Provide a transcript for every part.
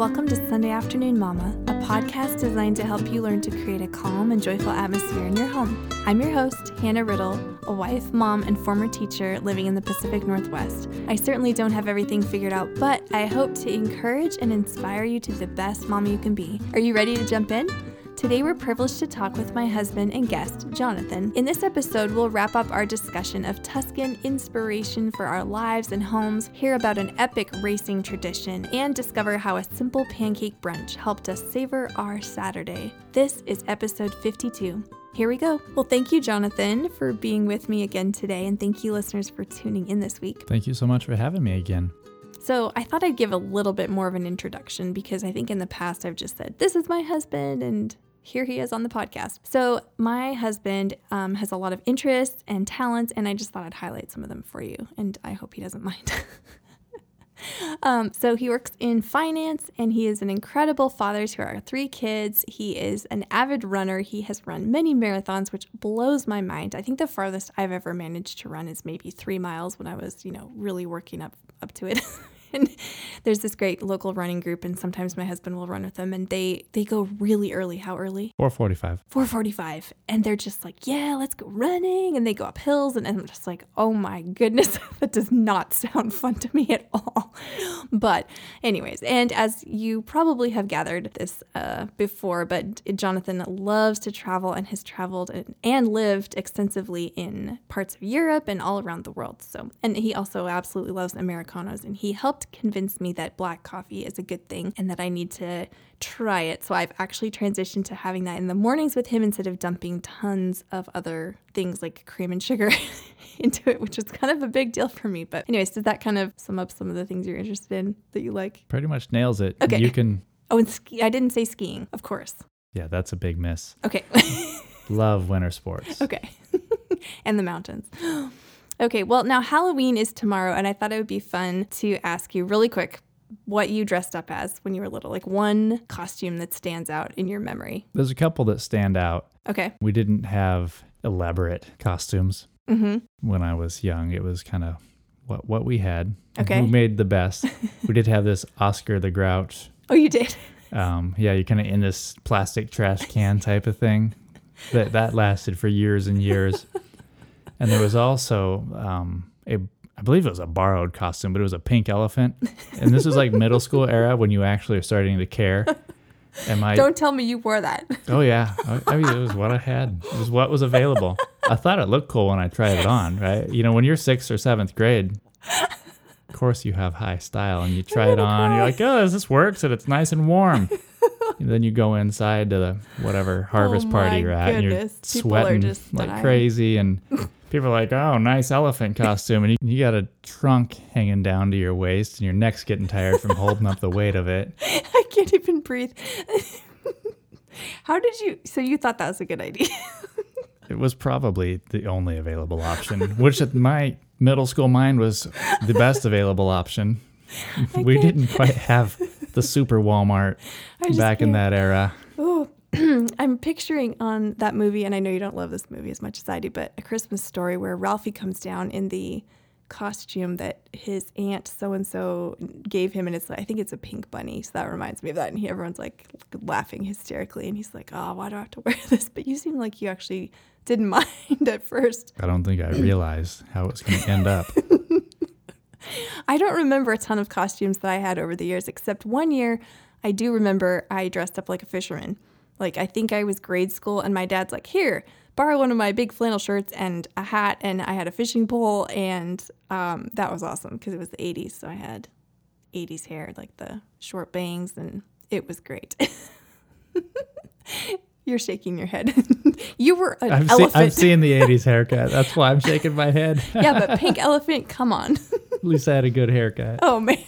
Welcome to Sunday Afternoon Mama, a podcast designed to help you learn to create a calm and joyful atmosphere in your home. I'm your host, Hannah Riddle, a wife, mom, and former teacher living in the Pacific Northwest. I certainly don't have everything figured out, but I hope to encourage and inspire you to the best mom you can be. Are you ready to jump in? Today, we're privileged to talk with my husband and guest, Jonathan. In this episode, we'll wrap up our discussion of Tuscan inspiration for our lives and homes, hear about an epic racing tradition, and discover how a simple pancake brunch helped us savor our Saturday. This is episode 52. Here we go. Well, thank you, Jonathan, for being with me again today, and thank you, listeners, for tuning in this week. Thank you so much for having me again. So, I thought I'd give a little bit more of an introduction because I think in the past I've just said, This is my husband, and here he is on the podcast. So, my husband um, has a lot of interests and talents, and I just thought I'd highlight some of them for you, and I hope he doesn't mind. um, so, he works in finance, and he is an incredible father to our three kids. He is an avid runner. He has run many marathons, which blows my mind. I think the farthest I've ever managed to run is maybe three miles when I was, you know, really working up up to it. and there's this great local running group and sometimes my husband will run with them and they they go really early. How early? 445 445 and they're just like yeah let's go running. And they go up hills and, and i'm just like oh my goodness that does not sound fun to me at all. But anyways and as you probably have gathered this uh, before but jonathan loves to travel and has traveled and, and lived extensively in parts of europe and all around the world. So and he also absolutely loves americanos and he helped helped convince me that black coffee is a good thing and that I need to try it. So I've actually transitioned to having that in the mornings with him instead of dumping tons of other things like cream and sugar into it, which is kind of a big deal for me. But, anyways, does that kind of sum up some of the things you're interested in that you like? Pretty much nails it. Okay. You can. Oh, and ski. I didn't say skiing, of course. Yeah, that's a big miss. Okay. Love winter sports. Okay. and the mountains. Okay, well, now Halloween is tomorrow, and I thought it would be fun to ask you really quick what you dressed up as when you were little, like one costume that stands out in your memory. There's a couple that stand out. Okay. We didn't have elaborate costumes Mm-hmm. when I was young. It was kind of what what we had. Okay. Who made the best? we did have this Oscar the Grouch. Oh, you did? Um, yeah, you're kind of in this plastic trash can type of thing. That that lasted for years and years. And there was also um, a, I believe it was a borrowed costume, but it was a pink elephant. And this was like middle school era when you actually are starting to care. And my, Don't tell me you wore that. oh yeah, I, I mean it was what I had. It was what was available. I thought it looked cool when I tried it on, right? You know, when you're sixth or seventh grade, of course you have high style, and you try it on. You're like, oh, this works, and it's nice and warm. And then you go inside to the whatever harvest Oh party at, and you're. People sweating just like dying. crazy, and people are like, "Oh, nice elephant costume," and you, you got a trunk hanging down to your waist, and your neck's getting tired from holding up the weight of it. I can't even breathe. How did you? So you thought that was a good idea? It was probably the only available option, which at my middle school mind was the best available option. we can't- didn't quite have the super Walmart back in can't. that era. Oh, I'm picturing on that movie, and I know you don't love this movie as much as I do, but A Christmas Story, where Ralphie comes down in the costume that his aunt so and so gave him, and it's I think it's a pink bunny, so that reminds me of that. And he, everyone's like laughing hysterically, and he's like, "Oh, why do I have to wear this?" But you seem like you actually didn't mind at first. I don't think I realized how it was going to end up. I don't remember a ton of costumes that I had over the years, except one year I do remember I dressed up like a fisherman. Like, I think I was grade school, and my dad's like, Here, borrow one of my big flannel shirts and a hat, and I had a fishing pole, and um, that was awesome because it was the 80s. So I had 80s hair, like the short bangs, and it was great. You're shaking your head. you were an see- elephant. I'm seeing the 80s haircut. That's why I'm shaking my head. yeah, but pink elephant, come on. At least I had a good haircut. Oh, man.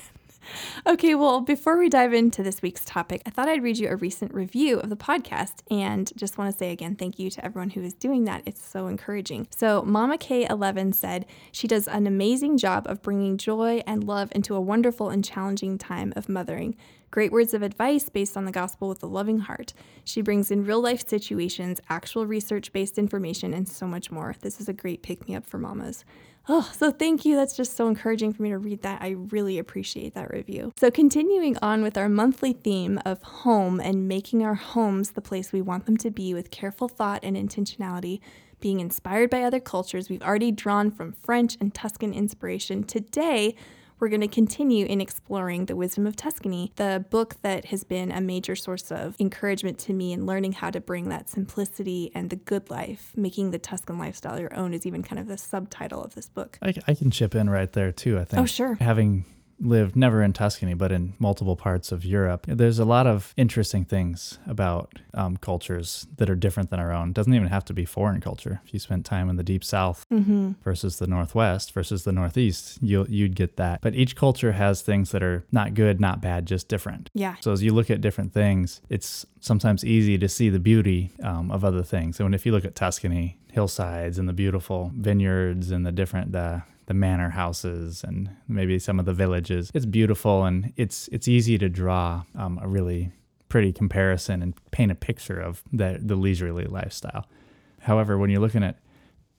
Okay, well, before we dive into this week's topic, I thought I'd read you a recent review of the podcast and just want to say again thank you to everyone who is doing that. It's so encouraging. So, Mama K11 said she does an amazing job of bringing joy and love into a wonderful and challenging time of mothering. Great words of advice based on the gospel with a loving heart. She brings in real life situations, actual research based information, and so much more. This is a great pick me up for mamas. Oh, so thank you. That's just so encouraging for me to read that. I really appreciate that review. So, continuing on with our monthly theme of home and making our homes the place we want them to be with careful thought and intentionality, being inspired by other cultures, we've already drawn from French and Tuscan inspiration. Today, we're going to continue in exploring The Wisdom of Tuscany, the book that has been a major source of encouragement to me in learning how to bring that simplicity and the good life. Making the Tuscan lifestyle your own is even kind of the subtitle of this book. I, I can chip in right there too, I think. Oh, sure. Having lived never in Tuscany, but in multiple parts of Europe. There's a lot of interesting things about um, cultures that are different than our own. It doesn't even have to be foreign culture. If you spent time in the deep south Mm-hmm. versus the northwest versus the northeast, you'll, you'd get that. But each culture has things that are not good, not bad, just different. Yeah. So as you look at different things, it's sometimes easy to see the beauty um, of other things. And if you look at Tuscany, hillsides and the beautiful vineyards and the different the the manor houses and maybe some of the villages, it's beautiful and it's it's easy to draw um, a really pretty comparison and paint a picture of the the leisurely lifestyle. However, when you're looking at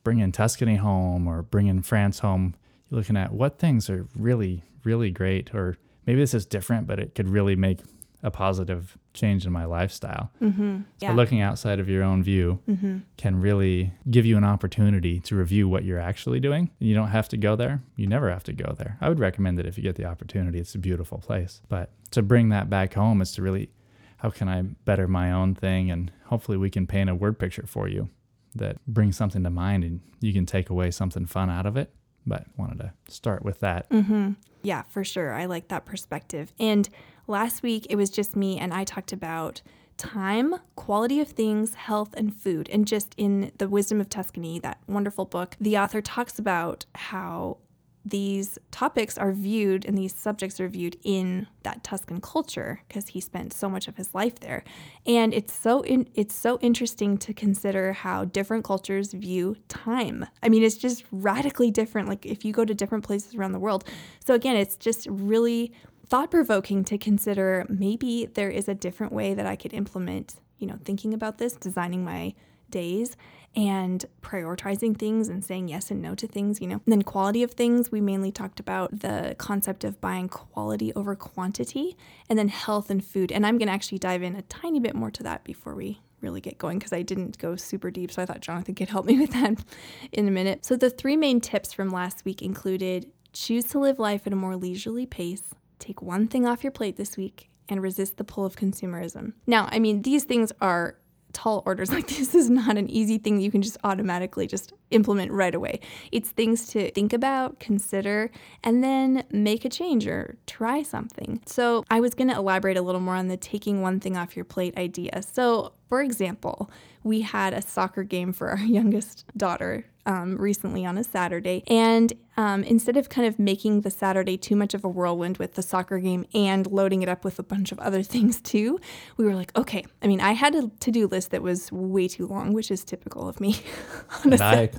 bringing Tuscany home or bringing France home, you're looking at what things are really, really great, or maybe this is different, but it could really make a positive change in my lifestyle. Mm-hmm. So looking outside of your own view mm-hmm. can really give you an opportunity to review what you're actually doing. You don't have to go there. You never have to go there. I would recommend that if you get the opportunity, it's a beautiful place. But to bring that back home is to really, how can I better my own thing? And hopefully we can paint a word picture for you that brings something to mind and you can take away something fun out of it. But wanted to start with that. Mm-hmm. Yeah, for sure. I like that perspective. And last week it was just me and I talked about time, quality of things, health, and food. And just in The Wisdom of Tuscany, that wonderful book, the author talks about how these topics are viewed and these subjects are viewed in that Tuscan culture because he spent so much of his life there. And it's so in, it's so interesting to consider how different cultures view time. I mean, it's just radically different like if you go to different places around the world. So again, it's just really thought provoking to consider maybe there is a different way that I could implement, you know, thinking about this, designing my days and prioritizing things and saying yes and no to things, you know. And then quality of things, we mainly talked about the concept of buying quality over quantity and then health and food. And I'm going to actually dive in a tiny bit more to that before we really get going because I didn't go super deep. So I thought Jonathan could help me with that in a minute. So the three main tips from last week included choose to live life at a more leisurely pace, take one thing off your plate this week, and resist the pull of consumerism. Now, I mean, these things are tall orders. Like, this is not an easy thing you can just automatically just implement right away. It's things to think about, consider, and then make a change or try something. So, I was going to elaborate a little more on the taking one thing off your plate idea. So, for example, we had a soccer game for our youngest daughter um, recently on a Saturday. And um, instead of kind of making the Saturday too much of a whirlwind with the soccer game and loading it up with a bunch of other things too, we were like, okay. I mean, I had a to do list that was way too long, which is typical of me. And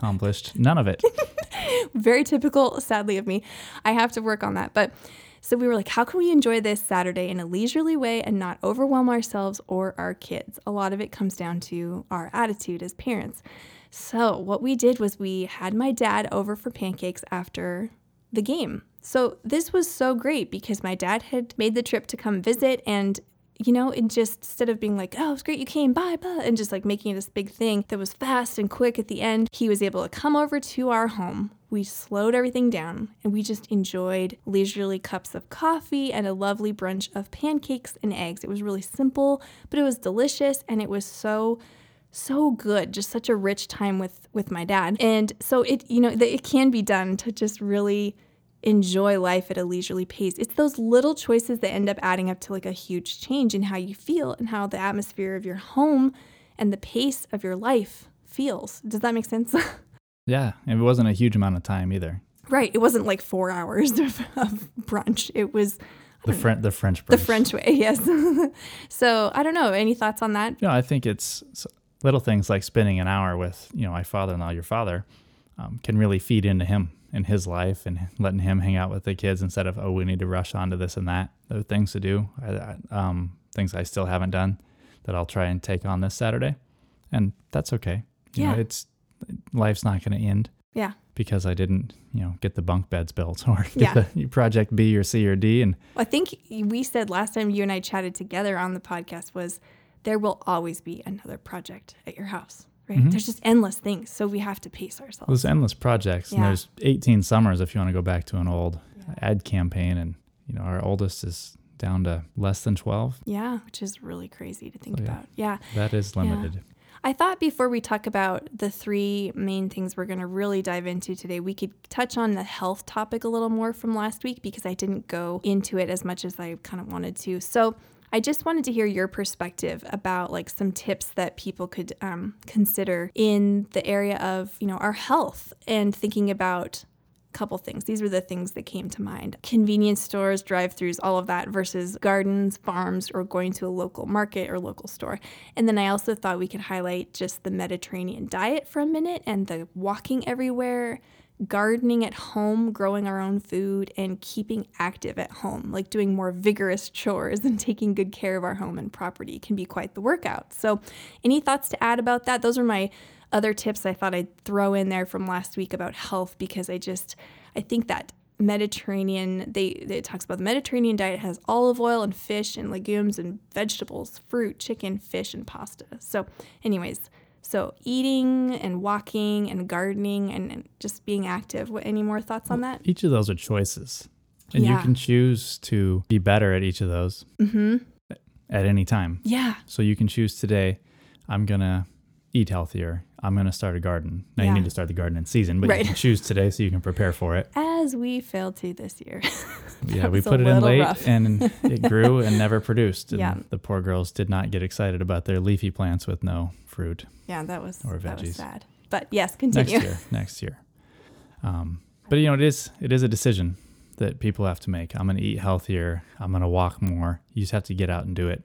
accomplished none of it. very typical, sadly, of me. I have to work on that. But so we were like, how can we enjoy this Saturday in a leisurely way and not overwhelm ourselves or our kids? A lot of it comes down to our attitude as parents. So what we did was we had my dad over for pancakes after the game. So this was so great because my dad had made the trip to come visit and you know, and just instead of being like, oh, it's great you came, bye, bye, and just like making this big thing that was fast and quick at the end, he was able to come over to our home. We slowed everything down and we just enjoyed leisurely cups of coffee and a lovely brunch of pancakes and eggs. It was really simple, but it was delicious and it was so so good just such a rich time with with my dad and so it you know it can be done to just really enjoy life at a leisurely pace. It's those little choices that end up adding up to like a huge change in how you feel and how the atmosphere of your home and the pace of your life feels. Does that make sense? Yeah. And it wasn't a huge amount of time either. right. It wasn't like four hours of, of brunch. It was The French, the French, the. French way, yes. so I don't know. Any thoughts on that? Know, I think it's little things like spending an hour with, you know, my father-in-law, your father, um, can really feed into him and his life and letting him hang out with the kids instead of, oh, we need to rush on to this and that. There are things to do, I, um, things I still haven't done that I'll try and take on this Saturday. And that's okay. You Yeah. know, it's life's not going to end. Yeah. because I didn't, you know, get the bunk beds built or get Yeah. the project B or C or D. And I think we said last time you and I chatted together on the podcast was there will always be another project at your house, right? Mm-hmm. There's just endless things, so we have to pace ourselves. there's endless projects. And Yeah. there's 18 summers if you want to go back to an old ad campaign. And, you know, our oldest is down to less than 12. Yeah, which is really crazy to think So, yeah. about. Yeah. That is limited. I thought before we talk about the three main things we're going to really dive into today, we could touch on the health topic a little more from last week because I didn't go into it as much as I kind of wanted to. So I just wanted to hear your perspective about like some tips that people could um, consider in the area of you know our health and thinking about a couple things. These were the things that came to mind. Convenience stores, drive-throughs, all of that versus gardens, farms, or going to a local market or local store. And then I also thought we could highlight just the Mediterranean diet for a minute and the walking everywhere, gardening at home, growing our own food, and keeping active at home, like doing more vigorous chores and taking good care of our home and property can be quite the workout. So, any thoughts to add about that? Those are my other tips I thought I'd throw in there from last week about health because I just I think that Mediterranean they it talks about the Mediterranean diet has olive oil and fish and legumes and vegetables, fruit, chicken, fish and pasta. So anyways, so eating and walking and gardening and, and just being active. What any more thoughts on that? Each of those are choices. And you can choose to be better at each of those mm-hmm. at any time. Yeah. So you can choose today, I'm going to eat healthier. I'm going to start a garden. Now Yeah. you need to start the garden in season, but Right. you can choose today so you can prepare for it. As we failed to this year. Yeah, we put it in late rough. and it grew and never produced. And Yeah. the poor girls did not get excited about their leafy plants with no fruit yeah, that was Or that was veggies. sad. But yes, continue. next year. Next year. Um, but you know, it is it is a decision that people have to make. I'm going to eat healthier. I'm going to walk more. You just have to get out and do it.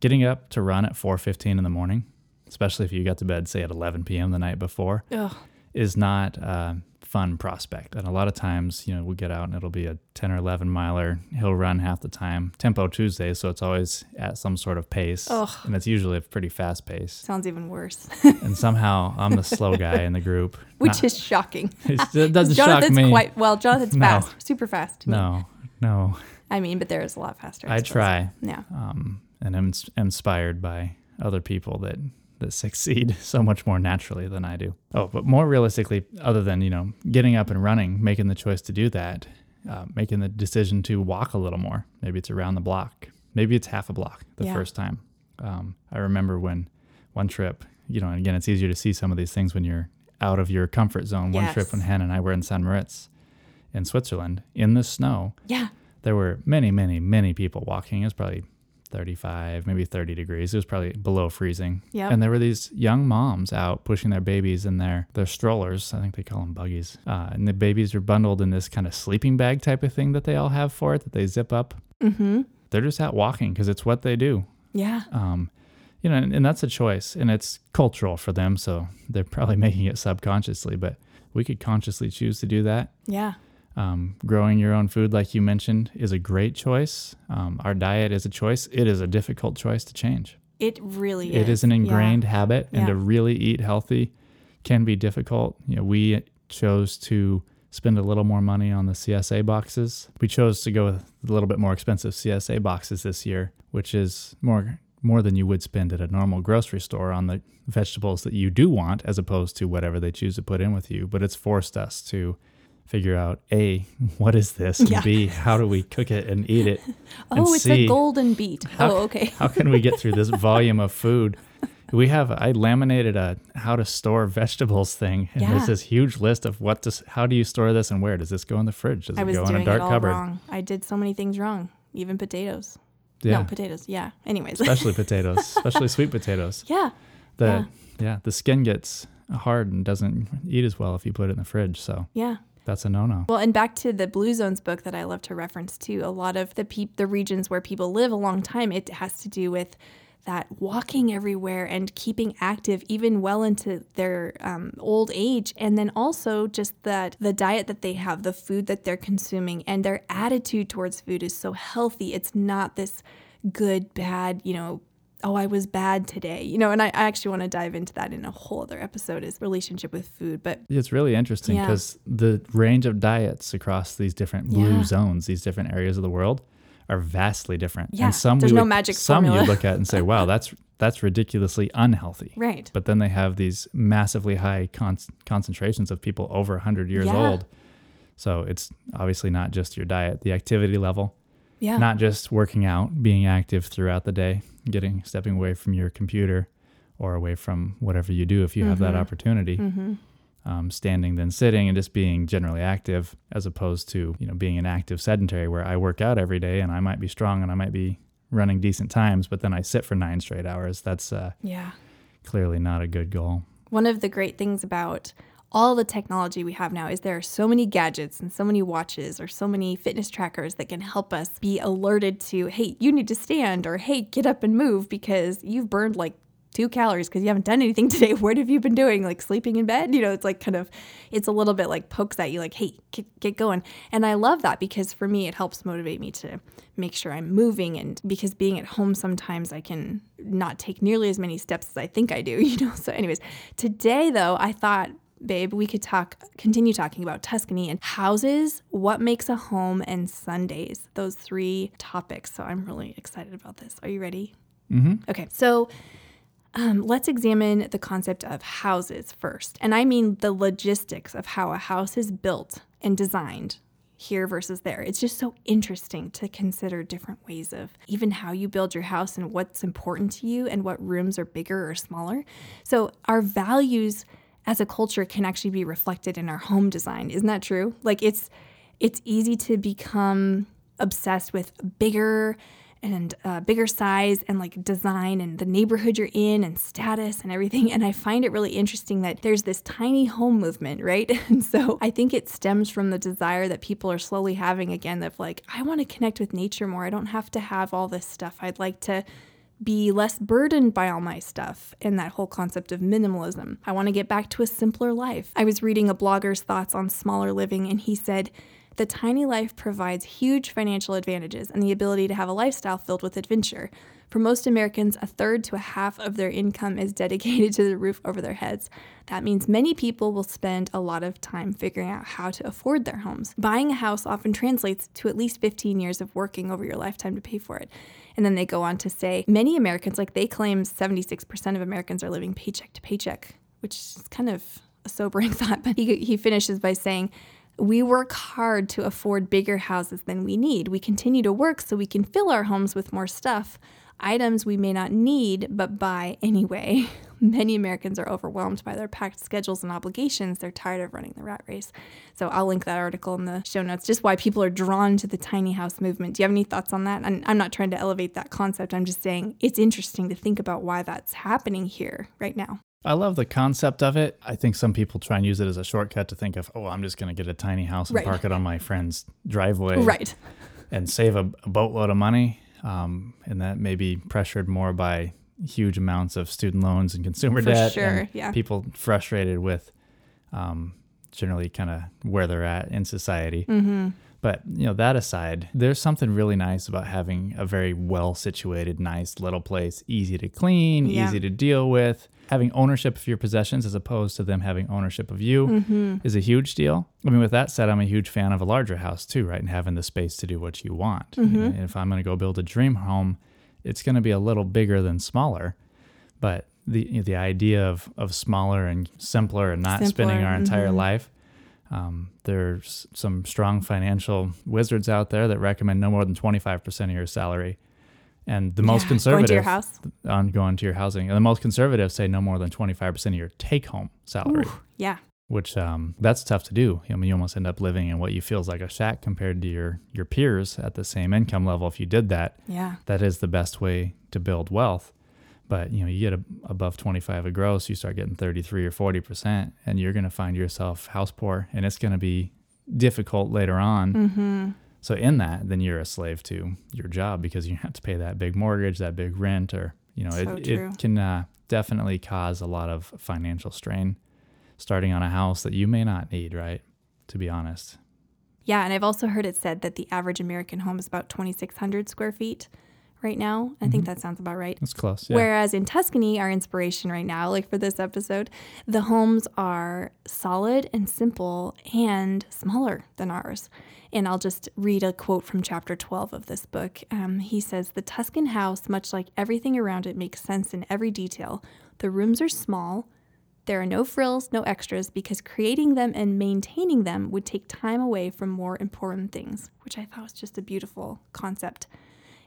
Getting up to run at 4:15 in the morning, especially if you got to bed say at 11 p.m. the night before, Ugh. is not a fun prospect. And a lot of times, you know, we get out and it'll be a 10 or 11 miler. He'll run half the time. Tempo Tuesday, so it's always at some sort of pace, Ugh. and it's usually a pretty fast pace. Sounds even worse. and somehow I'm the slow guy in the group. Which Not- is shocking. it doesn't Jonathan's shock me. quite well, Jonathan's No. fast. Super fast. no, no. I mean, but there is a lot faster. I suppose. try, Yeah. um, and I'm inspired by other people that that succeed so much more naturally than I do. Oh, but more realistically, other than you know getting up and running, making the choice to do that, uh, making the decision to walk a little more. Maybe it's around the block. Maybe it's half a block the Yeah. first time. Um, I remember when one trip, you know, and again, it's easier to see some of these things when you're out of your comfort zone. One trip when Hannah and I were in San Moritz in Switzerland in the snow Yeah. there were many, many, many people walking. It was probably 35, maybe 30 degrees. It was probably below freezing. Yeah. And there were these young moms out pushing their babies in their, their strollers. I think they call them buggies. Uh, and the babies are bundled in this kind of sleeping bag type of thing that they all have for it that they zip up. Mm-hmm. They're just out walking because it's what they do. Yeah. Um, you know, and, and that's a choice and it's cultural for them. So they're probably making it subconsciously, but we could consciously choose to do that. Yeah. Um, growing your own food, like you mentioned, is a great choice. Um, our diet is a choice. It is a difficult choice to change. It really is. It is an Yeah. ingrained habit, and Yeah. to really eat healthy can be difficult. You know, we chose to spend a little more money on the CSA boxes. We chose to go with a little bit more expensive CSA boxes this year, which is more more than you would spend at a normal grocery store on the vegetables that you do want as opposed to whatever they choose to put in with you, but it's forced us to figure out A, what is this? And Yeah. B, how do we cook it and eat it? Oh, it's C, a golden beet. how- oh, okay. how can we get through this volume of food? We have I laminated a how to store vegetables thing, and Yeah. there's this huge list of what does how do you store this and where does this go in the fridge? Does I it go in a dark cupboard? wrong. I did so many things wrong. Even potatoes. Yeah, No, potatoes. Yeah. Anyways. especially potatoes, especially sweet potatoes. yeah. The Yeah. yeah. the skin gets hard and doesn't eat as well if you put it in the fridge. So Yeah. That's a no no. Well, and back to the Blue Zones book that I love to reference too. A lot of the the regions where people live a long time, it has to do with that walking everywhere and keeping active even well into their um, old age and then also just that the diet that they have the food that they're consuming and their attitude towards food is so healthy it's not this good bad you know oh, I was bad today, you know, and I, I actually want to dive into that in a whole other episode is relationship with food. But It's really interesting Yeah. because the range of diets across these different blue Yeah. zones, these different areas of the world, are vastly different. Yeah, and some there's we no would- magic some you look at and say, "Wow, that's that's ridiculously unhealthy." right. But then they have these massively high con- concentrations of people over 100 years Yeah. old. So it's obviously not just your diet, the activity level, Yeah. not just working out, being active throughout the day, getting stepping away from your computer or away from whatever you do if you have that Mhm. opportunity. mm-hmm. Um, standing then sitting and just being generally active as opposed to you know being an active sedentary where I work out every day and I might be strong and I might be running decent times but then I sit for nine straight hours that's uh, Yeah. clearly not a good goal One of the great things about all the technology we have now is there are so many gadgets and so many watches or so many fitness trackers that can help us be alerted to, hey, you need to stand or hey, get up and move because you've burned like two calories because you haven't done anything today. What have you been doing? Like sleeping in bed? You know, it's like kind of, it's a little bit like pokes at you, like, hey, get, get going. And I love that because for me, it helps motivate me to make sure I'm moving. And because being at home, sometimes I can not take nearly as many steps as I think I do, you know? So, anyways, today though, I thought, babe, we could talk, continue talking about Tuscany and houses, what makes a home, and Sundays, those three topics. So, I'm really excited about this. Are you ready? mm-hmm. Okay, so um, let's examine the concept of houses first. And I mean the logistics of how a house is built and designed here versus there. It's just so interesting to consider different ways of even how you build your house and what's important to you and what rooms are bigger or smaller. So, our values as a culture can actually be reflected in our home design. Isn't that true? Like it's it's easy to become obsessed with bigger and uh, bigger size and like design and the neighborhood you're in and status and everything. And I find it really interesting that there's this tiny home movement, right? And so I think it stems from the desire that people are slowly having again of like, I want to connect with nature more. I don't have to have all this stuff. I'd like to be less burdened by all my stuff and that whole concept of minimalism. I want to get back to a simpler life. I was reading a blogger's thoughts on smaller living, and he said, the tiny life provides huge financial advantages and the ability to have a lifestyle filled with adventure. For most Americans, a third to a half of their income is dedicated to the roof over their heads. That means many people will spend a lot of time figuring out how to afford their homes. Buying a house often translates to at least 15 years of working over your lifetime to pay for it. And then they go on to say many Americans, like they claim 76% of Americans are living paycheck to paycheck, which is kind of a sobering thought. But he, he finishes by saying, we work hard to afford bigger houses than we need. We continue to work so we can fill our homes with more stuff, items we may not need but buy anyway. Many Americans are overwhelmed by their packed schedules and obligations. They're tired of running the rat race. So I'll link that article in the show notes, just why people are drawn to the tiny house movement. Do you have any thoughts on that? And I'm not trying to elevate that concept. I'm just saying it's interesting to think about why that's happening here right now. I love the concept of it. I think some people try and use it as a shortcut to think of, oh, I'm just going to get a tiny house and Right. park it on my friend's driveway Right. and save a, a boatload of money. Um, and that may be pressured more by huge amounts of student loans and consumer For debt. sure, yeah. People frustrated with um, generally kind of where they're at in society. Mm-hmm. But you know that aside, there's something really nice about having a very well situated, nice little place, easy to clean, Yeah. easy to deal with. Having ownership of your possessions as opposed to them having ownership of you Mm-hmm. is a huge deal. I mean, with that said, I'm a huge fan of a larger house too, right? And having the space to do what you want. You know, and if I'm going to go build a dream home, it's going to be a little bigger than smaller. But the you know, the idea of of smaller and simpler and not spending our entire mhm. life. Um, there's some strong financial wizards out there that recommend no more than 25% of your salary. And the most Yeah, conservative Going to your house. on going to your housing, and the most conservative say no more than 25% of your take home salary, Ooh, yeah. which um, that's tough to do. I mean, you almost end up living in what you feel is like a shack compared to your, your peers at the same income level. If you did that, Yeah. that is the best way to build wealth. But you know, you get a, above 25 of gross, you start getting 33 or 40 percent, and you're going to find yourself house poor, and it's going to be difficult later on. Mm-hmm. So in that, then you're a slave to your job because you have to pay that big mortgage, that big rent, or you know, So it, it can uh, definitely cause a lot of financial strain starting on a house that you may not need, right? To be honest. Yeah, and I've also heard it said that the average American home is about 2,600 square feet, right now. I think that sounds about right. That's close. Yeah. Whereas in Tuscany, our inspiration right now, like for this episode, the homes are solid and simple and smaller than ours. And I'll just read a quote from chapter 12 of this book. Um, he says The Tuscan house, much like everything around it, makes sense in every detail. The rooms are small. There are no frills, no extras, because creating them and maintaining them would take time away from more important things, which I thought was just a beautiful concept.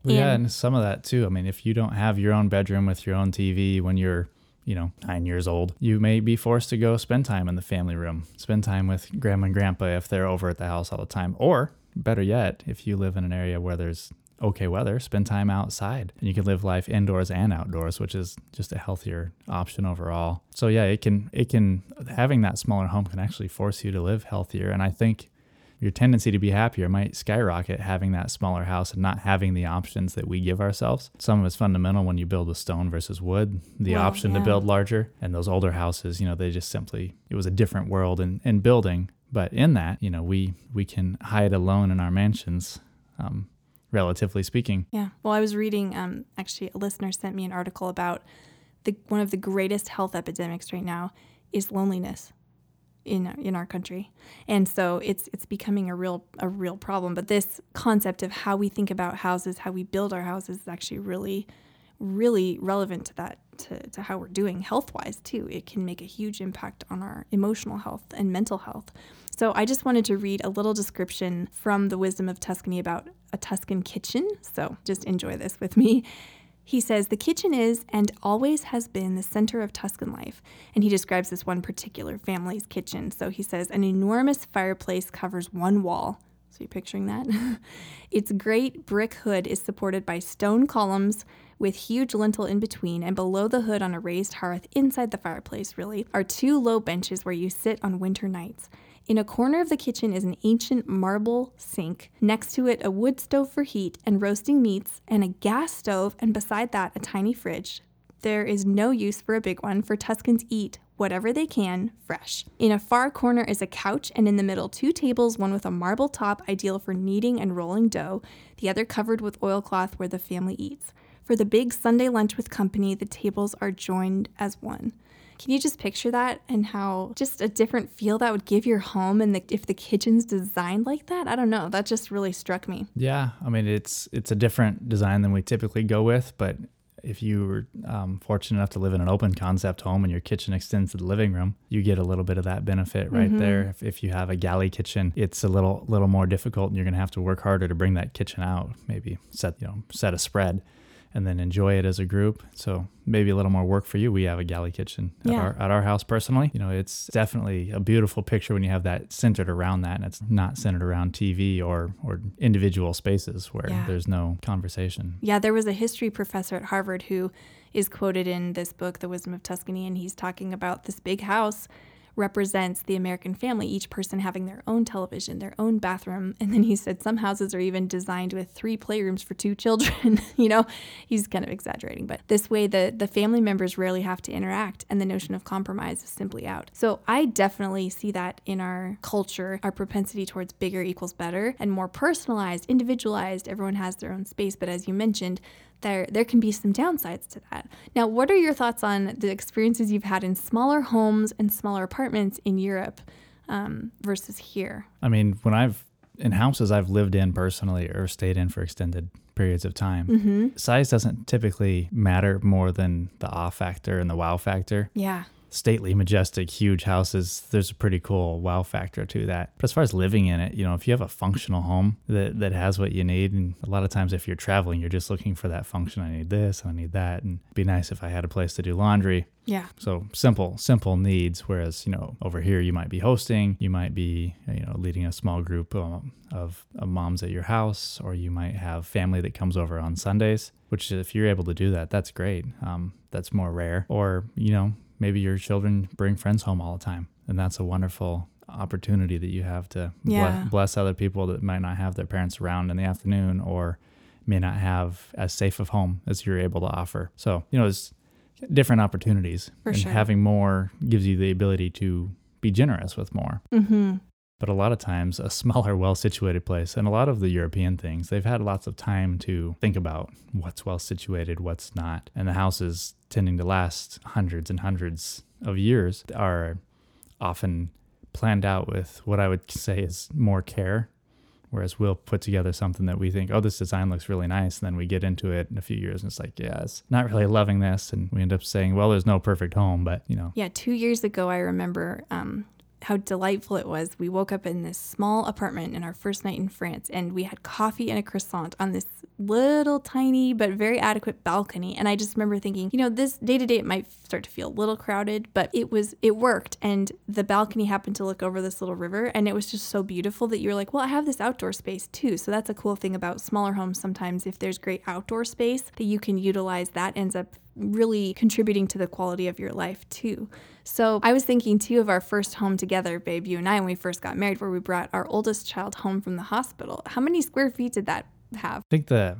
Well, yeah, And- and some of that too. I mean, if you don't have your own bedroom with your own TV when you're, you know, nine years old, you may be forced to go spend time in the family room, spend time with grandma and grandpa if they're over at the house all the time. Or better yet, if you live in an area where there's okay weather, spend time outside. And you can live life indoors and outdoors, which is just a healthier option overall. So yeah, it can it can having that smaller home can actually force you to live healthier. And I think your tendency to be happier might skyrocket having that smaller house and not having the options that we give ourselves. Some of it's fundamental when you build with stone versus wood, the Well, option yeah. to build larger. And those older houses, you know, they just simply, it was a different world in, in building. But in that, you know, we, we can hide alone in our mansions, um, relatively speaking. Yeah. Well, I was reading, um, actually, a listener sent me an article about the one of the greatest health epidemics right now is loneliness in in our country, and so it's it's becoming a real a real problem. But this concept of how we think about houses, how we build our houses, is actually really really relevant to that to, to how we're doing health wise too. It can make a huge impact on our emotional health and mental health. So i just wanted to read a little description from the wisdom of tuscany about a tuscan kitchen. So just enjoy this with me he says the kitchen is and always has been the center of Tuscan life. And he describes this one particular family's kitchen. So he says an enormous fireplace covers one wall. So you're picturing that? its great brick hood is supported by stone columns with huge lintel in between, and below the hood on a raised hearth inside the fireplace, really, are two low benches where you sit on winter nights. In a corner of the kitchen is an ancient marble sink. Next to it, a wood stove for heat and roasting meats, and a gas stove, and beside that, a tiny fridge. There is no use for a big one, for Tuscans eat whatever they can fresh. In a far corner is a couch, and in the middle, two tables, one with a marble top, ideal for kneading and rolling dough, the other covered with oilcloth where the family eats. For the big Sunday lunch with company, the tables are joined as one. Can you just picture that and how just a different feel that would give your home and the, if the kitchen's designed like that? I don't know. That just really struck me. Yeah, I mean it's it's a different design than we typically go with, but if you were um, fortunate enough to live in an open concept home and your kitchen extends to the living room, you get a little bit of that benefit right there. If, if you have a galley kitchen, it's a little little more difficult, and you're going to have to work harder to bring that kitchen out. Maybe set you know set a spread, and then enjoy it as a group. So maybe a little more work for you. We have a galley kitchen at Yeah. our at our house personally. You know, it's definitely a beautiful picture when you have that centered around that, and it's not centered around TV or or individual spaces where Yeah. there's no conversation. Yeah, there was a history professor at Harvard who is quoted in this book, The Wisdom of Tuscany, and he's talking about this big house represents the American family, each person having their own television, their own bathroom. And then he said some houses are even designed with three playrooms for two children. you know, he's kind of exaggerating, but this way the, the family members rarely have to interact and the notion of compromise is simply out. So I definitely see that in our culture, our propensity towards bigger equals better and more personalized, individualized. Everyone has their own space. But as you mentioned, there there can be some downsides to that. Now, what are your thoughts on the experiences you've had in smaller homes and smaller apartments in Europe um, versus here? I mean, when I've in houses I've lived in personally or stayed in for extended periods of time, Mm-hmm. size doesn't typically matter more than the awe factor and the wow factor. Yeah. Stately, majestic, huge houses, there's a pretty cool wow factor to that. But as far as living in it, you know, if you have a functional home that, that has what you need, and a lot of times if you're traveling, you're just looking for that function. I need this, I need that, and it'd be nice if I had a place to do laundry. Yeah. So simple, simple needs. Whereas you know over here you might be hosting, you might be you know leading a small group um, of, of moms at your house, or you might have family that comes over on Sundays. Which if you're able to do that, that's great. Um, that's more rare. Or you know maybe your children bring friends home all the time, and that's a wonderful opportunity that you have to Yeah. bless other people that might not have their parents around in the afternoon or may not have as safe of home as you're able to offer. So, you know, it's different opportunities. For and sure. having more gives you the ability to be generous with more. Mm-hmm. But a lot of times, a smaller, well situated place, and a lot of the European things, they've had lots of time to think about what's well situated, what's not. And the houses tending to last hundreds and hundreds of years are often planned out with what I would say is more care. Whereas we'll put together something that we think, oh, this design looks really nice. And then we get into it in a few years and it's like, yeah, it's not really loving this. And we end up saying, well, there's no perfect home, but you know. Yeah, two years ago, I remember um, how delightful it was. We woke up in this small apartment in our first night in France, and we had coffee and a croissant on this little tiny but very adequate balcony. And I just remember thinking, you know, this day to day it might start to feel a little crowded, but it was it worked. And the balcony happened to look over this little river, and it was just so beautiful that you were like, well, I have this outdoor space too. So that's a cool thing about smaller homes. Sometimes if there's great outdoor space that you can utilize, that ends up really contributing to the quality of your life too. So I was thinking too of our first home together, babe, you and I, when we first got married, where we brought our oldest child home from the hospital. How many square feet did that have? I think the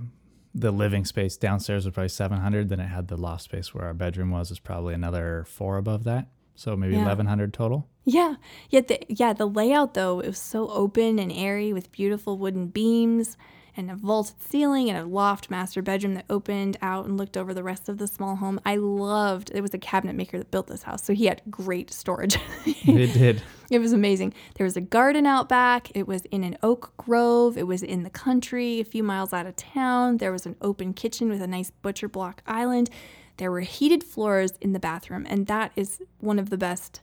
the living space downstairs was probably 700. Then it had the loft space where our bedroom was, is probably another four above that. So maybe Yeah. 1100 total. Yeah. Yet the yeah, the layout though, it was so open and airy with beautiful wooden beams and a vaulted ceiling and a loft master bedroom that opened out and looked over the rest of the small home. I loved it was a cabinet maker that built this house. So he had great storage. it did. It was amazing. There was a garden out back. It was in an oak grove. It was in the country, a few miles out of town. There was an open kitchen with a nice butcher block island. There were heated floors in the bathroom, and that is one of the best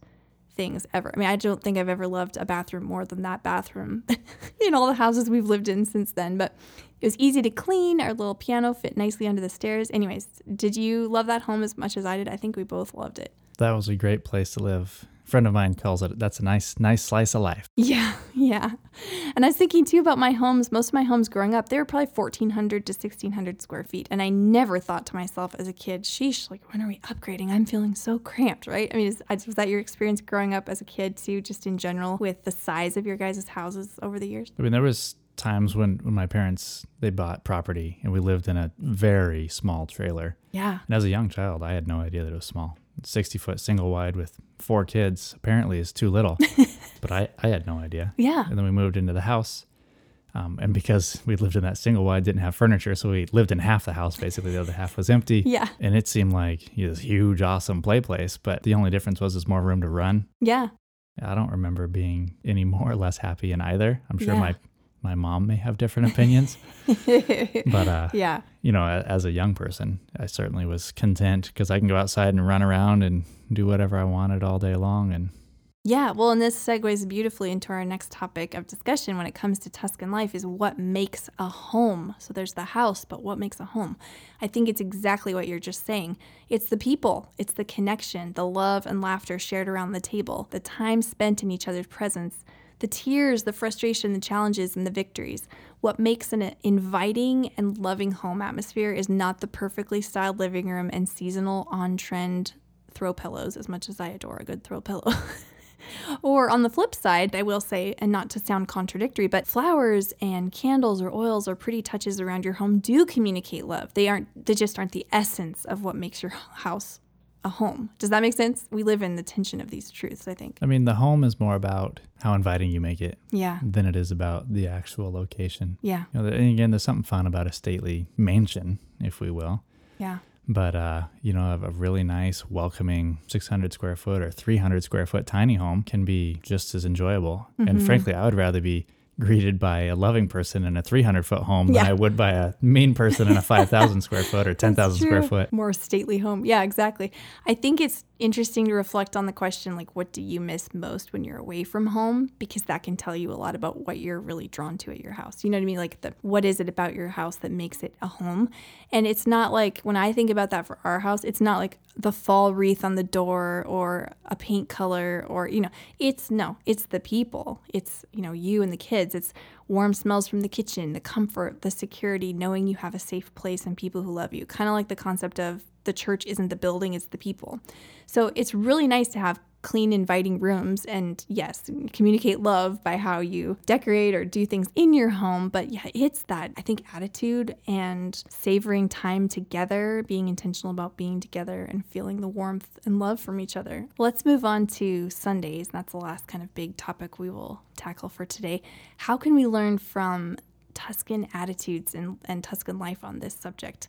things ever. I mean, I don't think I've ever loved a bathroom more than that bathroom in all the houses we've lived in since then, but it was easy to clean. Our little piano fit nicely under the stairs. Anyways, did you love that home as much as I did? I think we both loved it. That was a great place to live. Friend of mine calls it that's a nice nice slice of life. Yeah, yeah. And I was thinking too about my homes. Most of my homes growing up, they were probably 1,400 to 1,600 square feet. And I never thought to myself as a kid, sheesh, like, when are we upgrading? I'm feeling so cramped, right? I mean, is, was that your experience growing up as a kid too, just in general with the size of your guys' houses over the years? I mean, there was times when, when my parents they bought property and we lived in a very small trailer. Yeah. And as a young child, I had no idea that it was small. 60 foot single wide with four kids apparently is too little, but I, I had no idea. Yeah. And then we moved into the house. Um, and because we lived in that single wide, didn't have furniture, so we lived in half the house. Basically, the other half was empty. Yeah. And it seemed like this huge, awesome play place. But the only difference was there's more room to run. Yeah. I don't remember being any more or less happy in either. I'm sure Yeah. my my mom may have different opinions, but uh, yeah. you know, as a young person, I certainly was content because I can go outside and run around and do whatever I wanted all day long. And Yeah, well, and this segues beautifully into our next topic of discussion when it comes to Tuscan life is what makes a home. So there's the house, but what makes a home? I think it's exactly what you're just saying. It's the people, it's the connection, the love and laughter shared around the table, the time spent in each other's presence, the tears, the frustration, the challenges, and the victories. What makes an inviting and loving home atmosphere is not the perfectly styled living room and seasonal on trend throw pillows, as much as I adore a good throw pillow. Or on the flip side, I will say, and not to sound contradictory, but flowers and candles or oils or pretty touches around your home do communicate love. They aren't they just aren't the essence of what makes your house a home. Does that make sense? We live in the tension of these truths, I think. I mean, the home is more about how inviting you make it Yeah. than it is about the actual location. Yeah. You know, and again, there's something fun about a stately mansion, if we will. Yeah. But uh, you know, a, a really nice, welcoming 600 square foot or 300 square foot tiny home can be just as enjoyable. Mm-hmm. And frankly, I would rather be greeted by a loving person in a 300 foot home Yeah. than I would by a mean person in a 5,000 square foot or 10,000 square foot. More stately home. Yeah, exactly. I think it's interesting to reflect on the question like what do you miss most when you're away from home because that can tell you a lot about what you're really drawn to at your house. You know what I mean? Like the what is it about your house that makes it a home? And it's not like when I think about that for our house, it's not like the fall wreath on the door or a paint color or you know, it's no, it's the people. It's, you know, you and the kids. It's warm smells from the kitchen, the comfort, the security, knowing you have a safe place and people who love you. Kind of like the concept of the church isn't the building, it's the people. So it's really nice to have clean, inviting rooms. And yes, communicate love by how you decorate or do things in your home. But yeah, it's that, I think, attitude and savoring time together, being intentional about being together and feeling the warmth and love from each other. Let's move on to Sundays. That's the last kind of big topic we will tackle for today. How can we learn from Tuscan attitudes and, and Tuscan life on this subject?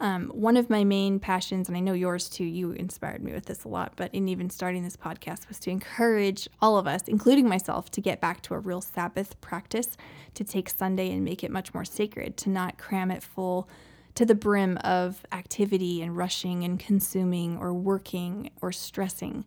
Um, one of my main passions, and I know yours too, you inspired me with this a lot, but in even starting this podcast was to encourage all of us, including myself, to get back to a real Sabbath practice, to take Sunday and make it much more sacred, to not cram it full to the brim of activity and rushing and consuming or working or stressing.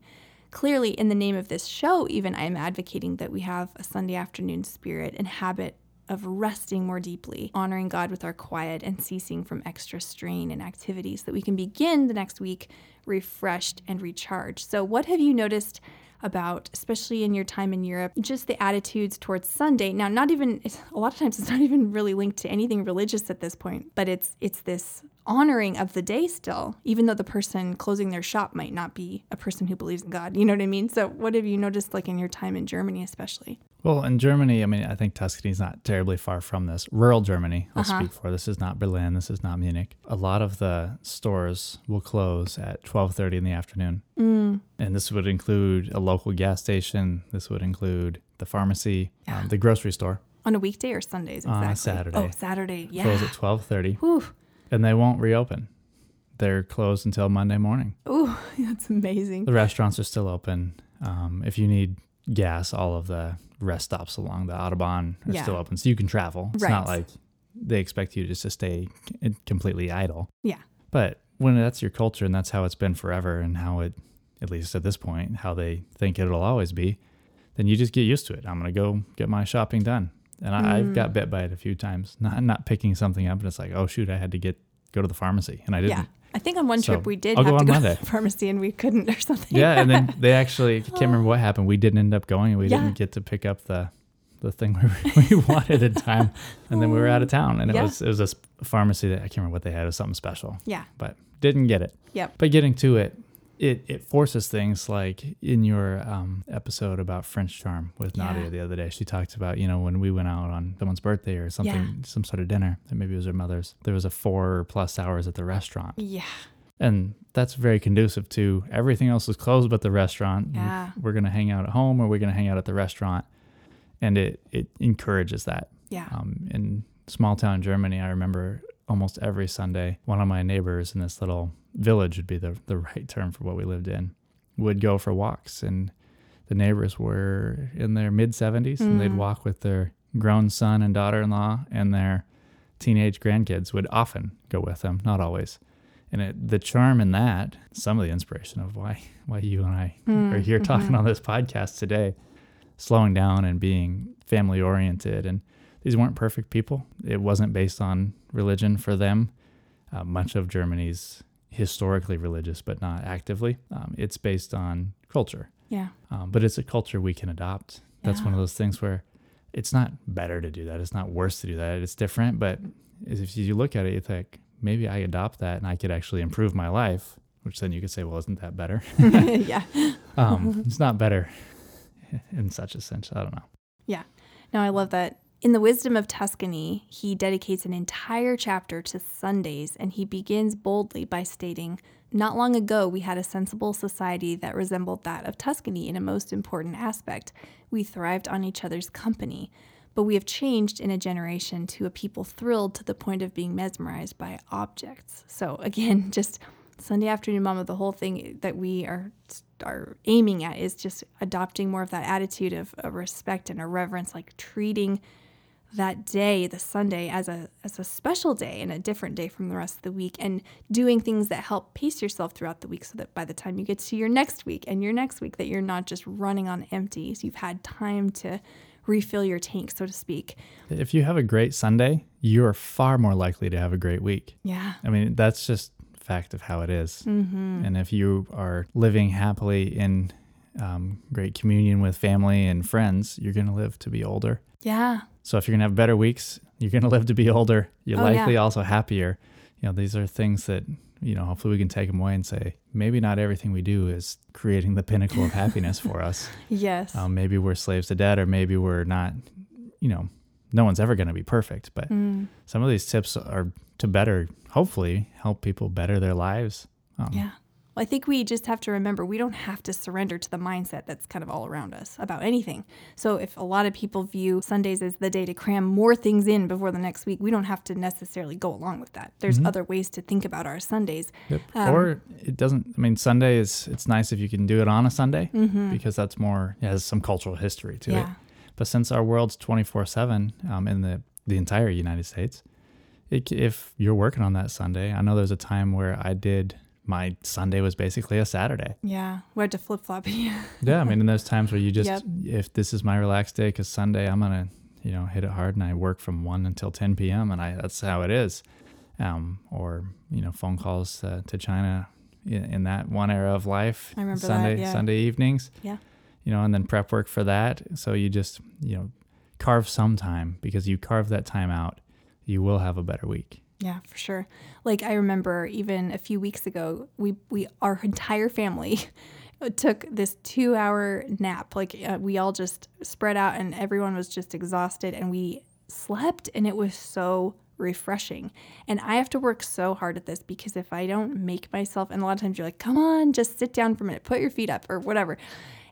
Clearly, in the name of this show, even I am advocating that we have a Sunday afternoon spirit and habit of resting more deeply, honoring God with our quiet, and ceasing from extra strain and activities so that we can begin the next week refreshed and recharged. So, what have you noticed? About, especially in your time in Europe, just the attitudes towards Sunday. Now, not even a lot of times it's not even really linked to anything religious at this point, but it's it's this honoring of the day still, even though the person closing their shop might not be a person who believes in God. You know what I mean? So, what have you noticed, like in your time in Germany, especially? Well, in Germany, I mean, I think Tuscany is not terribly far from this. Rural Germany, I'll uh-huh. speak for. This is not Berlin. This is not Munich. A lot of the stores will close at 12:30 in the afternoon, mm. and this would include a local gas station. This would include the pharmacy, yeah. um, the grocery store. On a weekday or Sundays? Exactly. On a Saturday. Oh, Saturday. Yeah. Close at 12:30. And they won't reopen. They're closed until Monday morning. Ooh, that's amazing. The restaurants are still open. Um, if you need gas, all of the rest stops along the Autobahn are yeah. still open. So you can travel. It's right. not like they expect you just to stay completely idle. Yeah. But when that's your culture and that's how it's been forever and how it, at least at this point, how they think it'll always be, then you just get used to it. I'm going to go get my shopping done. And I, have got mm. bit by it a few times. Not not picking something up, and it's like, oh shoot, I had to get go to the pharmacy, and I didn't. Yeah. I think on one so trip we did I'll have go to go Monday. to the pharmacy and we couldn't or something. Yeah, and then they actually can't remember what happened. We didn't end up going. and We yeah. didn't get to pick up the the thing we, we wanted in time, and then we were out of town. And it was it was a pharmacy that I can't remember what they had. It was something special. Yeah, but didn't get it. Yep. But getting to it, it it forces things like in your um, episode about French charm with yeah. Nadia the other day. She talked about you know when we went out on someone's birthday or something, yeah. some sort of dinner, and maybe it was her mother's. There was a four plus hours at the restaurant. Yeah. And that's very conducive to everything else is closed but the restaurant. Yeah. We're gonna hang out at home or we're gonna hang out at the restaurant, and it it encourages that. Yeah. Um, in small town Germany, I remember almost every Sunday, one of my neighbors in this little village would be the, the right term for what we lived in, would go for walks. And the neighbors were in their mid 70s mm. and they'd mm. walk with their grown son and daughter in law and their teenage grandkids would often go with them, not always. And it, the charm in that, some of the inspiration of why why you and I mm, are here talking mm-hmm. on this podcast today, slowing down and being family oriented. And these weren't perfect people. It wasn't based on religion for them. Uh, much of Germany's historically religious, but not actively. Um, it's based on culture. Yeah. Um, but it's a culture we can adopt. That's yeah. one of those things where it's not better to do that. It's not worse to do that. It's different. But if you look at it, you think maybe I adopt that and I could actually improve my life, which then you could say, well, isn't that better? yeah. um, it's not better in such a sense. I don't know. Yeah. No, I love that in The Wisdom of Tuscany, he dedicates an entire chapter to Sundays, and he begins boldly by stating, Not long ago, we had a sensible society that resembled that of Tuscany in a most important aspect. We thrived on each other's company. But we have changed in a generation to a people thrilled to the point of being mesmerized by objects. So, again, just Sunday afternoon mama, the whole thing that we are are aiming at is just adopting more of that attitude of, of respect and a reverence, like treating that day, the Sunday, as a as a special day and a different day from the rest of the week, and doing things that help pace yourself throughout the week, so that by the time you get to your next week and your next week, that you're not just running on empty. So you've had time to refill your tank, so to speak. If you have a great Sunday, you're far more likely to have a great week. Yeah. I mean, that's just fact of how it is. Mm-hmm. And if you are living happily in um, great communion with family and friends, you're going to live to be older. Yeah. So if you're gonna have better weeks, you're gonna live to be older. You're oh, likely yeah. also happier. You know, these are things that you know, hopefully we can take them away and say, maybe not everything we do is creating the pinnacle of happiness for us. Yes. Um, maybe we're slaves to debt, or maybe we're not, you know, no one's ever going to be perfect. But Mm, some of these tips are to better, hopefully, help people better their lives. Um, yeah. Well, I think we just have to remember we don't have to surrender to the mindset that's kind of all around us about anything. So, if a lot of people view Sundays as the day to cram more things in before the next week, we don't have to necessarily go along with that. There's Mhm. other ways to think about our Sundays. Yep. Um, or it doesn't. I mean, Sunday is. It's nice if you can do it on a Sunday Mm-hmm. because that's more it has some cultural history to it. But since our world's twenty four seven in the the entire United States, it, if you're working on that Sunday, I know there's a time where I did my Sunday was basically a Saturday. Yeah. We had to flip flop. yeah. I mean, in those times where you just, Yep. if this is my relaxed day, because Sunday I'm gonna, you know, hit it hard, and I work from one until 10 p.m. and I that's how it is. Um, or you know, phone calls uh, to China in, in that one era of life. I remember that, Sunday yeah. Sunday evenings. Yeah. You know, and then prep work for that. So you just, you know, carve some time because you carve that time out, you will have a better week. Yeah, for sure. Like I remember even a few weeks ago, we we our entire family took this 2-hour nap. Like uh, we all just spread out and everyone was just exhausted and we slept and it was so refreshing. And I have to work so hard at this because if I don't make myself and a lot of times you're like, "Come on, just sit down for a minute, put your feet up or whatever."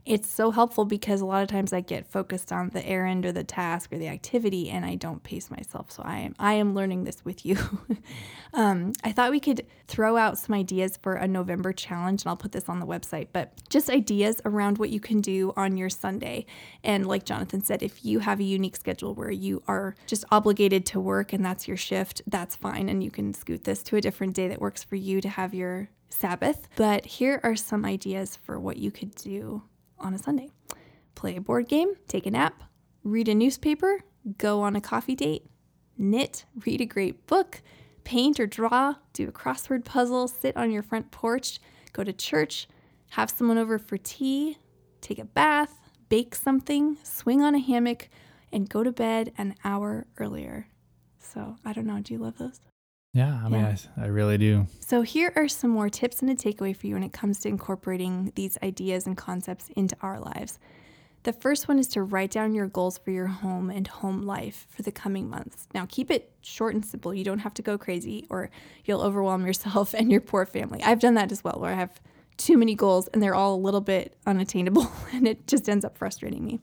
It's so helpful because a lot of times I get focused on the errand or the task or the activity and I don't pace myself. So I am I am learning this with you. um, I thought we could throw out some ideas for a November challenge and I'll put this on the website, but just ideas around what you can do on your Sunday. And like Jonathan said, if you have a unique schedule where you are just obligated to work and that's your shift, that's fine and you can scoot this to a different day that works for you to have your Sabbath. But here are some ideas for what you could do on a Sunday. Play a board game, take a nap, read a newspaper, go on a coffee date, knit, read a great book, paint or draw, do a crossword puzzle, sit on your front porch, go to church, have someone over for tea, take a bath, bake something, swing on a hammock, and go to bed an hour earlier. So, I don't know, do you love those? Yeah, I mean, Yeah. I, I really do. So, here are some more tips and a takeaway for you when it comes to incorporating these ideas and concepts into our lives. The first one is to write down your goals for your home and home life for the coming months. Now, keep it short and simple. You don't have to go crazy or you'll overwhelm yourself and your poor family. I've done that as well, where I have too many goals and they're all a little bit unattainable and it just ends up frustrating me.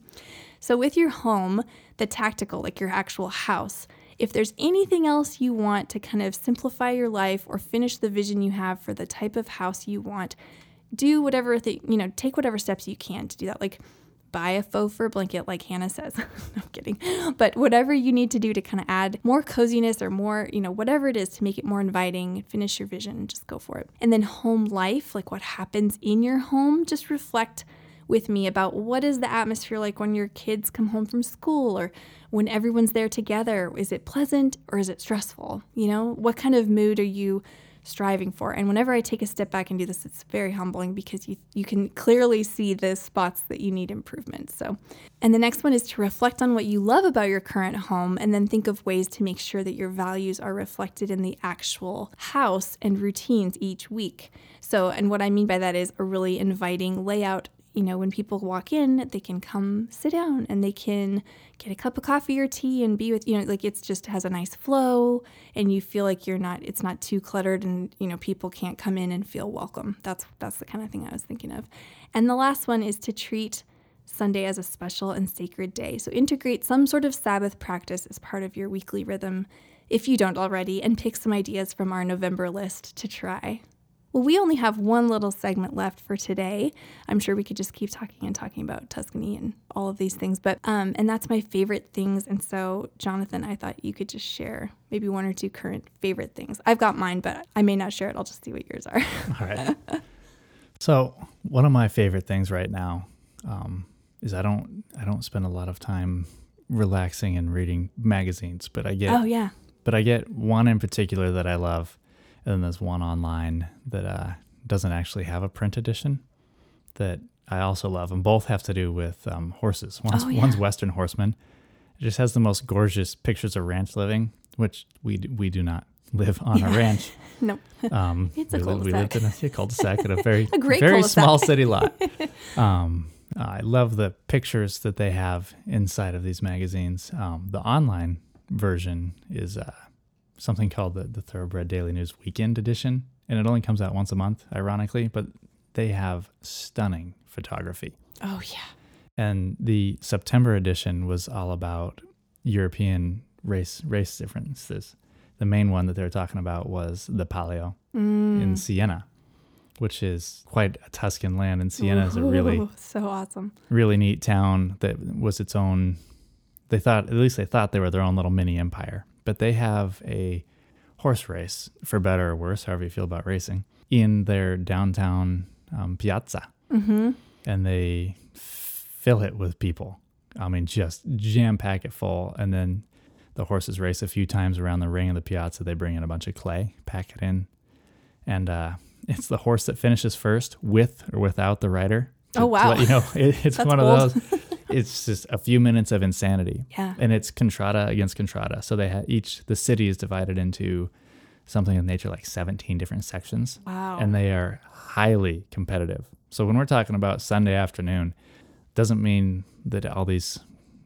So, with your home, the tactical, like your actual house, if there's anything else you want to kind of simplify your life or finish the vision you have for the type of house you want, do whatever thing, you know, take whatever steps you can to do that. Like buy a faux fur blanket, like Hannah says. I'm kidding. But whatever you need to do to kind of add more coziness or more, you know, whatever it is to make it more inviting, finish your vision, and just go for it. And then home life, like what happens in your home, just reflect with me about what is the atmosphere like when your kids come home from school or when everyone's there together. Is it pleasant or is it stressful? You know, what kind of mood are you striving for? And whenever I take a step back and do this, it's very humbling because you you can clearly see the spots that you need improvement. So, and the next one is to reflect on what you love about your current home and then think of ways to make sure that your values are reflected in the actual house and routines each week. So, and what I mean by that is a really inviting layout you know, when people walk in, they can come sit down and they can get a cup of coffee or tea and be with, you know, like it's just has a nice flow and you feel like you're not, it's not too cluttered and, you know, people can't come in and feel welcome. That's, that's the kind of thing I was thinking of. And the last one is to treat Sunday as a special and sacred day. So integrate some sort of Sabbath practice as part of your weekly rhythm if you don't already, and pick some ideas from our November list to try. Well, we only have one little segment left for today. I'm sure we could just keep talking and talking about Tuscany and all of these things, but um, and that's my favorite things. And so, Jonathan, I thought you could just share maybe one or two current favorite things. I've got mine, but I may not share it. I'll just see what yours are. All right. so one of my favorite things right now um, is I don't I don't spend a lot of time relaxing and reading magazines, but I get oh yeah, but I get one in particular that I love, and then there's one online that uh, doesn't actually have a print edition that I also love, and both have to do with um, horses. One's, Oh, yeah. one's Western Horseman. It just has the most gorgeous pictures of ranch living, which we we do not. live on a ranch. Nope. Um, It's we, we cul-de-sac. lived in a, a cul-de-sac at a very, A very cul-de-sac. small city lot. Um, I love the pictures that they have inside of these magazines. Um, the online version is uh, something called the, the Thoroughbred Daily News Weekend Edition, and it only comes out once a month, ironically, but they have stunning photography. Oh yeah. And the September edition was all about European race race differences. The main one that they were talking about was the Palio Mm. in Siena, which is quite a Tuscan land. And Siena is a really so awesome. really neat town that was its own. They thought, at least they thought they were their own little mini empire. But they have a horse race, for better or worse, however you feel about racing, in their downtown um, piazza, Mm-hmm. and they fill it with people. I mean, just jam pack it full, and then the horses race a few times around the ring of the piazza. They bring in a bunch of clay, pack it in, and uh, it's the horse that finishes first, with or without the rider. Oh, wow. you know, it, it's one of those. It's just a few minutes of insanity, Yeah. and it's contrada against contrada. So they have each the city is divided into something in nature like 17 different sections Wow. and they are highly competitive. So when we're talking about Sunday afternoon, doesn't mean that all these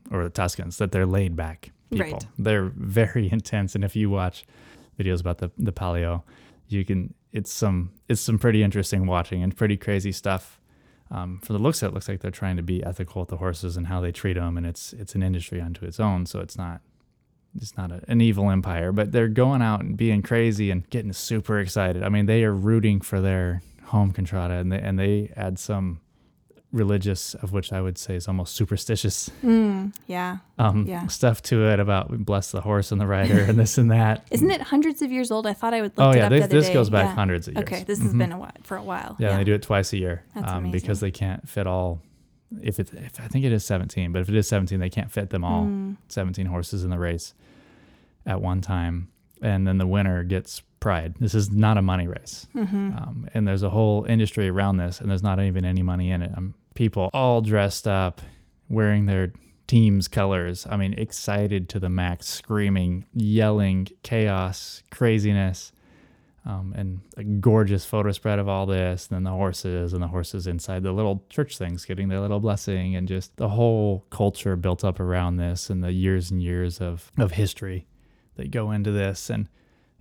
or the Tuscans that they're laid back people. Right. They're very intense, and if you watch videos about the the Palio, you can it's some it's some pretty interesting watching and pretty crazy stuff. Um, for the looks of it, it looks like they're trying to be ethical with the horses and how they treat them, and it's it's an industry unto its own. So it's not it's not a, an evil empire, but they're going out and being crazy and getting super excited. I mean, they are rooting for their home contrada, and they and they add some religious, of which I would say is almost superstitious Mm, yeah. um, Yeah. stuff to it about bless the horse and the rider and this and that. Isn't it hundreds of years old? I thought I would. Oh looked it yeah, up this, the other this goes back Yeah. hundreds of years. Okay, this has Mhm. been a while, for a while. Yeah, and they do it twice a year um, because they can't fit all. If it, if I think it is 17, but if it is 17, they can't fit them all. Mm, 17 horses in the race at one time, and then the winner gets pride. This is not a money race, mhm. um, and there's a whole industry around this, and there's not even any money in it. Um, people all dressed up, wearing their team's colors. I mean, excited to the max, screaming, yelling, chaos, craziness. Um, and a gorgeous photo spread of all this, and then the horses and the horses inside the little church things getting their little blessing, and just the whole culture built up around this, and the years and years of, of history that go into this. And,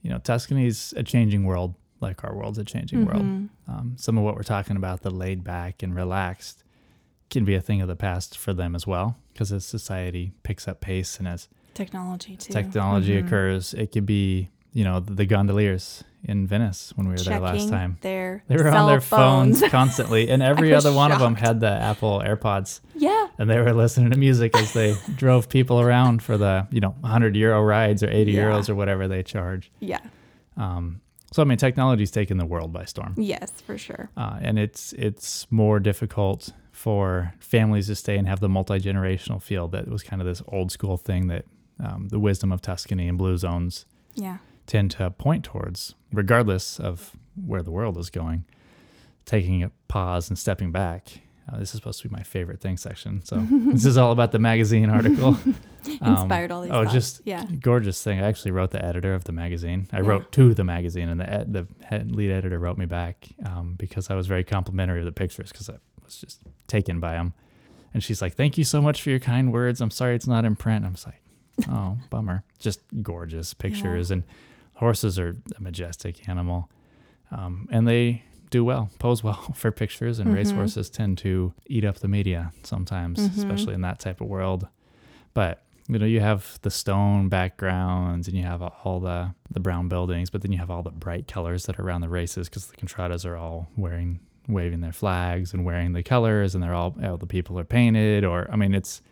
you know, Tuscany's a changing world, like our world's a changing world. Mhm. Um, some of what we're talking about, the laid back and relaxed, can be a thing of the past for them as well, because as society picks up pace and as Technology too. technology Mhm. occurs, it could be, you know, the gondoliers in Venice when we were there last time. Their They were on their phones, phones. constantly, and every other one of them had the Apple AirPods, yeah. and they were listening to music as they drove people around for the, you know, 100 euro rides or 80 Yeah. euros or whatever they charge. Yeah. Um, so I mean, technology's taken the world by storm, Yes, for sure. uh, and it's it's more difficult for families to stay and have the multi generational feel that was kind of this old school thing that um, the wisdom of Tuscany and blue zones Yeah. tend to point towards, regardless of where the world is going. Taking a pause and stepping back. Uh, this is supposed to be my favorite thing section. So this is all about the magazine article. Um, Inspired all these. oh, thoughts. just yeah. gorgeous thing. I actually wrote the editor of the magazine. I Yeah. wrote to the magazine, and the ed- the head lead editor wrote me back um, because I was very complimentary of the pictures because I was just taken by them. And she's like, "Thank you so much for your kind words. I'm sorry it's not in print." I'm like, "Oh, bummer." Just gorgeous pictures, and horses are a majestic animal, um, and they do well, pose well for pictures. And Mhm. racehorses tend to eat up the media sometimes, Mhm. especially in that type of world. But you know, you have the stone backgrounds and you have all the the brown buildings, but then you have all the bright colors that are around the races because the contradas are all wearing waving their flags and wearing the colors, and they're all all the people are painted. Or I mean, it's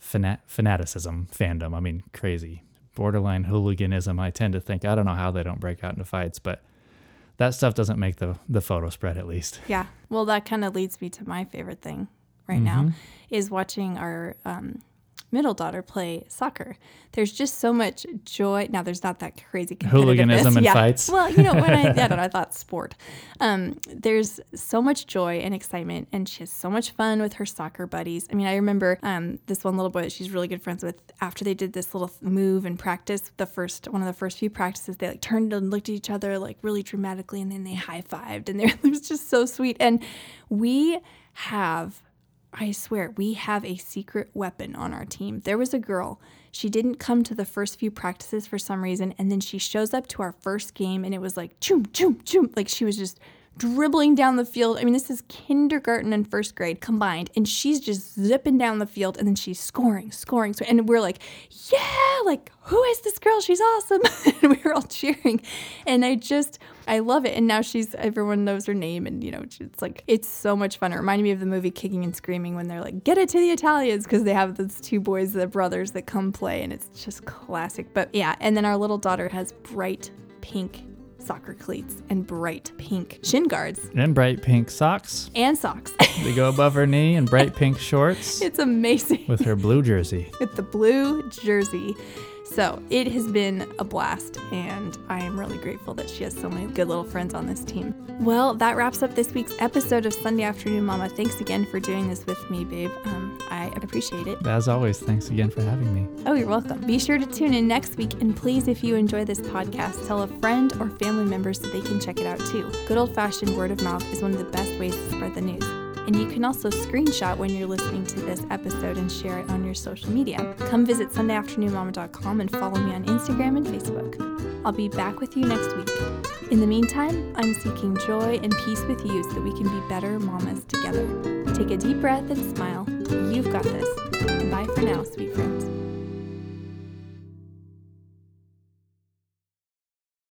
fanat- fanaticism, fandom. I mean, crazy, borderline hooliganism. I tend to think I don't know how they don't break out into fights, but that stuff doesn't make the the photo spread at least. Yeah. Well, that kind of leads me to my favorite thing right now Mhm. is watching our um, middle daughter play soccer. There's just so much joy. Now, there's not that crazy Hooliganism and yeah. fights. Well, you know, when I, know, I thought sport. Um, there's so much joy and excitement, and she has so much fun with her soccer buddies. I mean, I remember um, this one little boy that she's really good friends with. After they did this little move in practice, the first one of the first few practices, they like turned and looked at each other like really dramatically, and then they high fived, and it was just so sweet. And we have I swear, we have a secret weapon on our team. There was a girl, she didn't come to the first few practices for some reason, and then she shows up to our first game, and it was like, choom, choom, choom. Like she was just dribbling down the field. I mean, this is kindergarten and first grade combined, and she's just zipping down the field, and then she's scoring, scoring, scoring. and we're like, yeah, like who is this girl? She's awesome, and we were all cheering, and I just, I love it. And now she's, everyone knows her name, and you know, it's like it's so much fun. It reminded me of the movie Kicking and Screaming when they're like, get it to the Italians, because they have those two boys, the brothers that come play, and it's just classic. But yeah, and then our little daughter has bright pink soccer cleats and bright pink shin guards And bright pink socks. and socks. They go above her knee and bright pink shorts it's amazing with her blue jersey. with the blue jersey. So it has been a blast, and I am really grateful that she has so many good little friends on this team. Well, that wraps up this week's episode of Sunday Afternoon Mama. Thanks again for doing this with me, babe. Um, I appreciate it. As always, thanks again for having me. Oh, you're welcome. Be sure to tune in next week, and please, if you enjoy this podcast, tell a friend or family member so they can check it out too. Good old fashioned word of mouth is one of the best ways to spread the news. And you can also screenshot when you're listening to this episode and share it on your social media. Come visit SundayAfternoonMama.com and follow me on Instagram and Facebook. I'll be back with you next week. In the meantime, I'm seeking joy and peace with you so that we can be better mamas together. Take a deep breath and smile. You've got this. Bye for now, sweet friends.